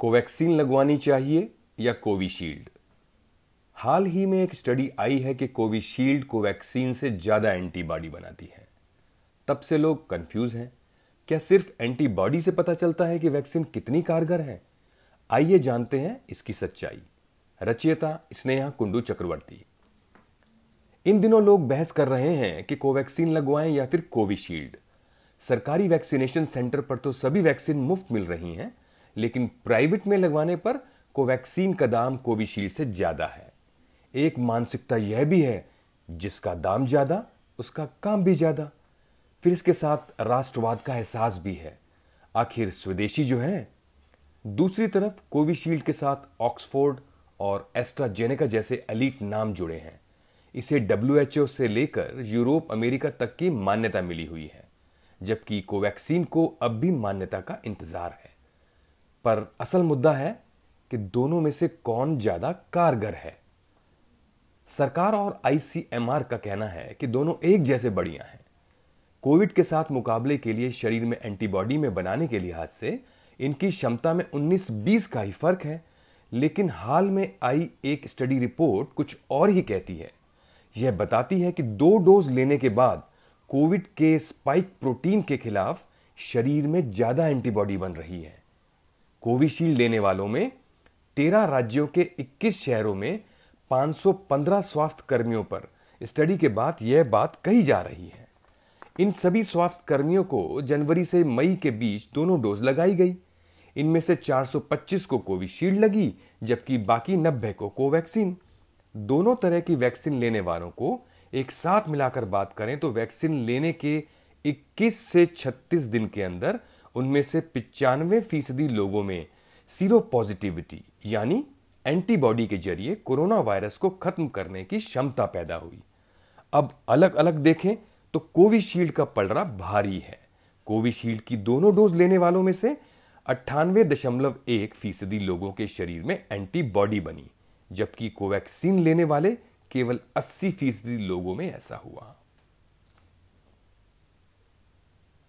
Covaxin लगवानी चाहिए या कोविशील्ड? हाल ही में एक स्टडी आई है कि कोविशील्ड कोवैक्सीन से ज़्यादा एंटीबॉडी बनाती है। तब से लोग कंफ्यूज हैं। क्या सिर्फ़ एंटीबॉडी से पता चलता है कि वैक्सीन कितनी कारगर है? आइए जानते हैं इसकी सच्चाई। रचयिता स्नेहा कुंडू चक्रवर्ती। इन दिनों लोग बहस कर रहे हैं कि कोवैक्सीन लगवाएँ या फिर कोविशील्ड। सरकारी वैक्सीनेशन सेंटर पर तो सभी वैक्सीन मुफ़्त मिल रही हैं लेकिन प्राइवेट में लगवाने पर कोवैक्सीन का दाम कोविशील्ड से ज़्यादा है। एक मानसिकता यह भी है, जिसका दाम ज़्यादा, उसका काम भी ज़्यादा। फिर इसके साथ राष्ट्रवाद का एहसास भी है। आखिर स्वदेशी जो है, दूसरी तरफ़ कोविशील्ड के साथ ऑक्सफोर्ड और एस्ट्राजेनेका जैसे अलीट नाम जुड़े हैं। इसे डब्ल्यूएचओ से लेकर यूरोप, अमेरिका तक की मान्यता मिली हुई है, जबकि कोवैक्सीन को अब भी मान्यता का इंतज़ार है। पर असल मुद्दा है कि दोनों में से कौन ज़्यादा कारगर है। सरकार और आईसीएमआर का कहना है कि दोनों एक जैसे बढ़िया हैं। कोविड के साथ मुकाबले के लिए शरीर में एंटीबॉडी में बनाने के लिहाज से इनकी क्षमता में 19-20 का ही फ़र्क है, लेकिन हाल में आई एक स्टडी रिपोर्ट कुछ और ही कहती है। यह बताती है कि दो डोज लेने के बाद कोविड के स्पाइक प्रोटीन के खिलाफ शरीर में ज़्यादा एंटीबॉडी बन रही है। कोविशील्ड लेने वालों में तेरह राज्यों के 21 शहरों में 515 स्वास्थ्य कर्मियों पर स्टडी के बाद यह बात कही जा रही है। इन सभी स्वास्थ्य कर्मियों को जनवरी से मई के बीच दोनों डोज लगाई गई। इनमें से 425 को कोविशील्ड लगी, जबकि बाकी 90 को कोवैक्सीन। दोनों तरह की वैक्सीन लेने वालों को एक साथ मिलाकर बात करें तो वैक्सीन लेने के 21 से 36 दिन के अंदर उनमें से पिचानवे फ़ीसदी लोगों में सीरो पॉजिटिविटी यानी एंटीबॉडी के ज़रिए कोरोना वायरस को खत्म करने की क्षमता पैदा हुई। अब अलग अलग देखें तो कोविशील्ड का पलड़ा भारी है। कोविशील्ड की दोनों डोज लेने वालों में से अट्ठानवे दशमलव एक फ़ीसदी लोगों के शरीर में एंटीबॉडी बनी, जबकि कोवैक्सीन लेने वाले केवल 80 फ़ीसदी लोगों में ऐसा हुआ।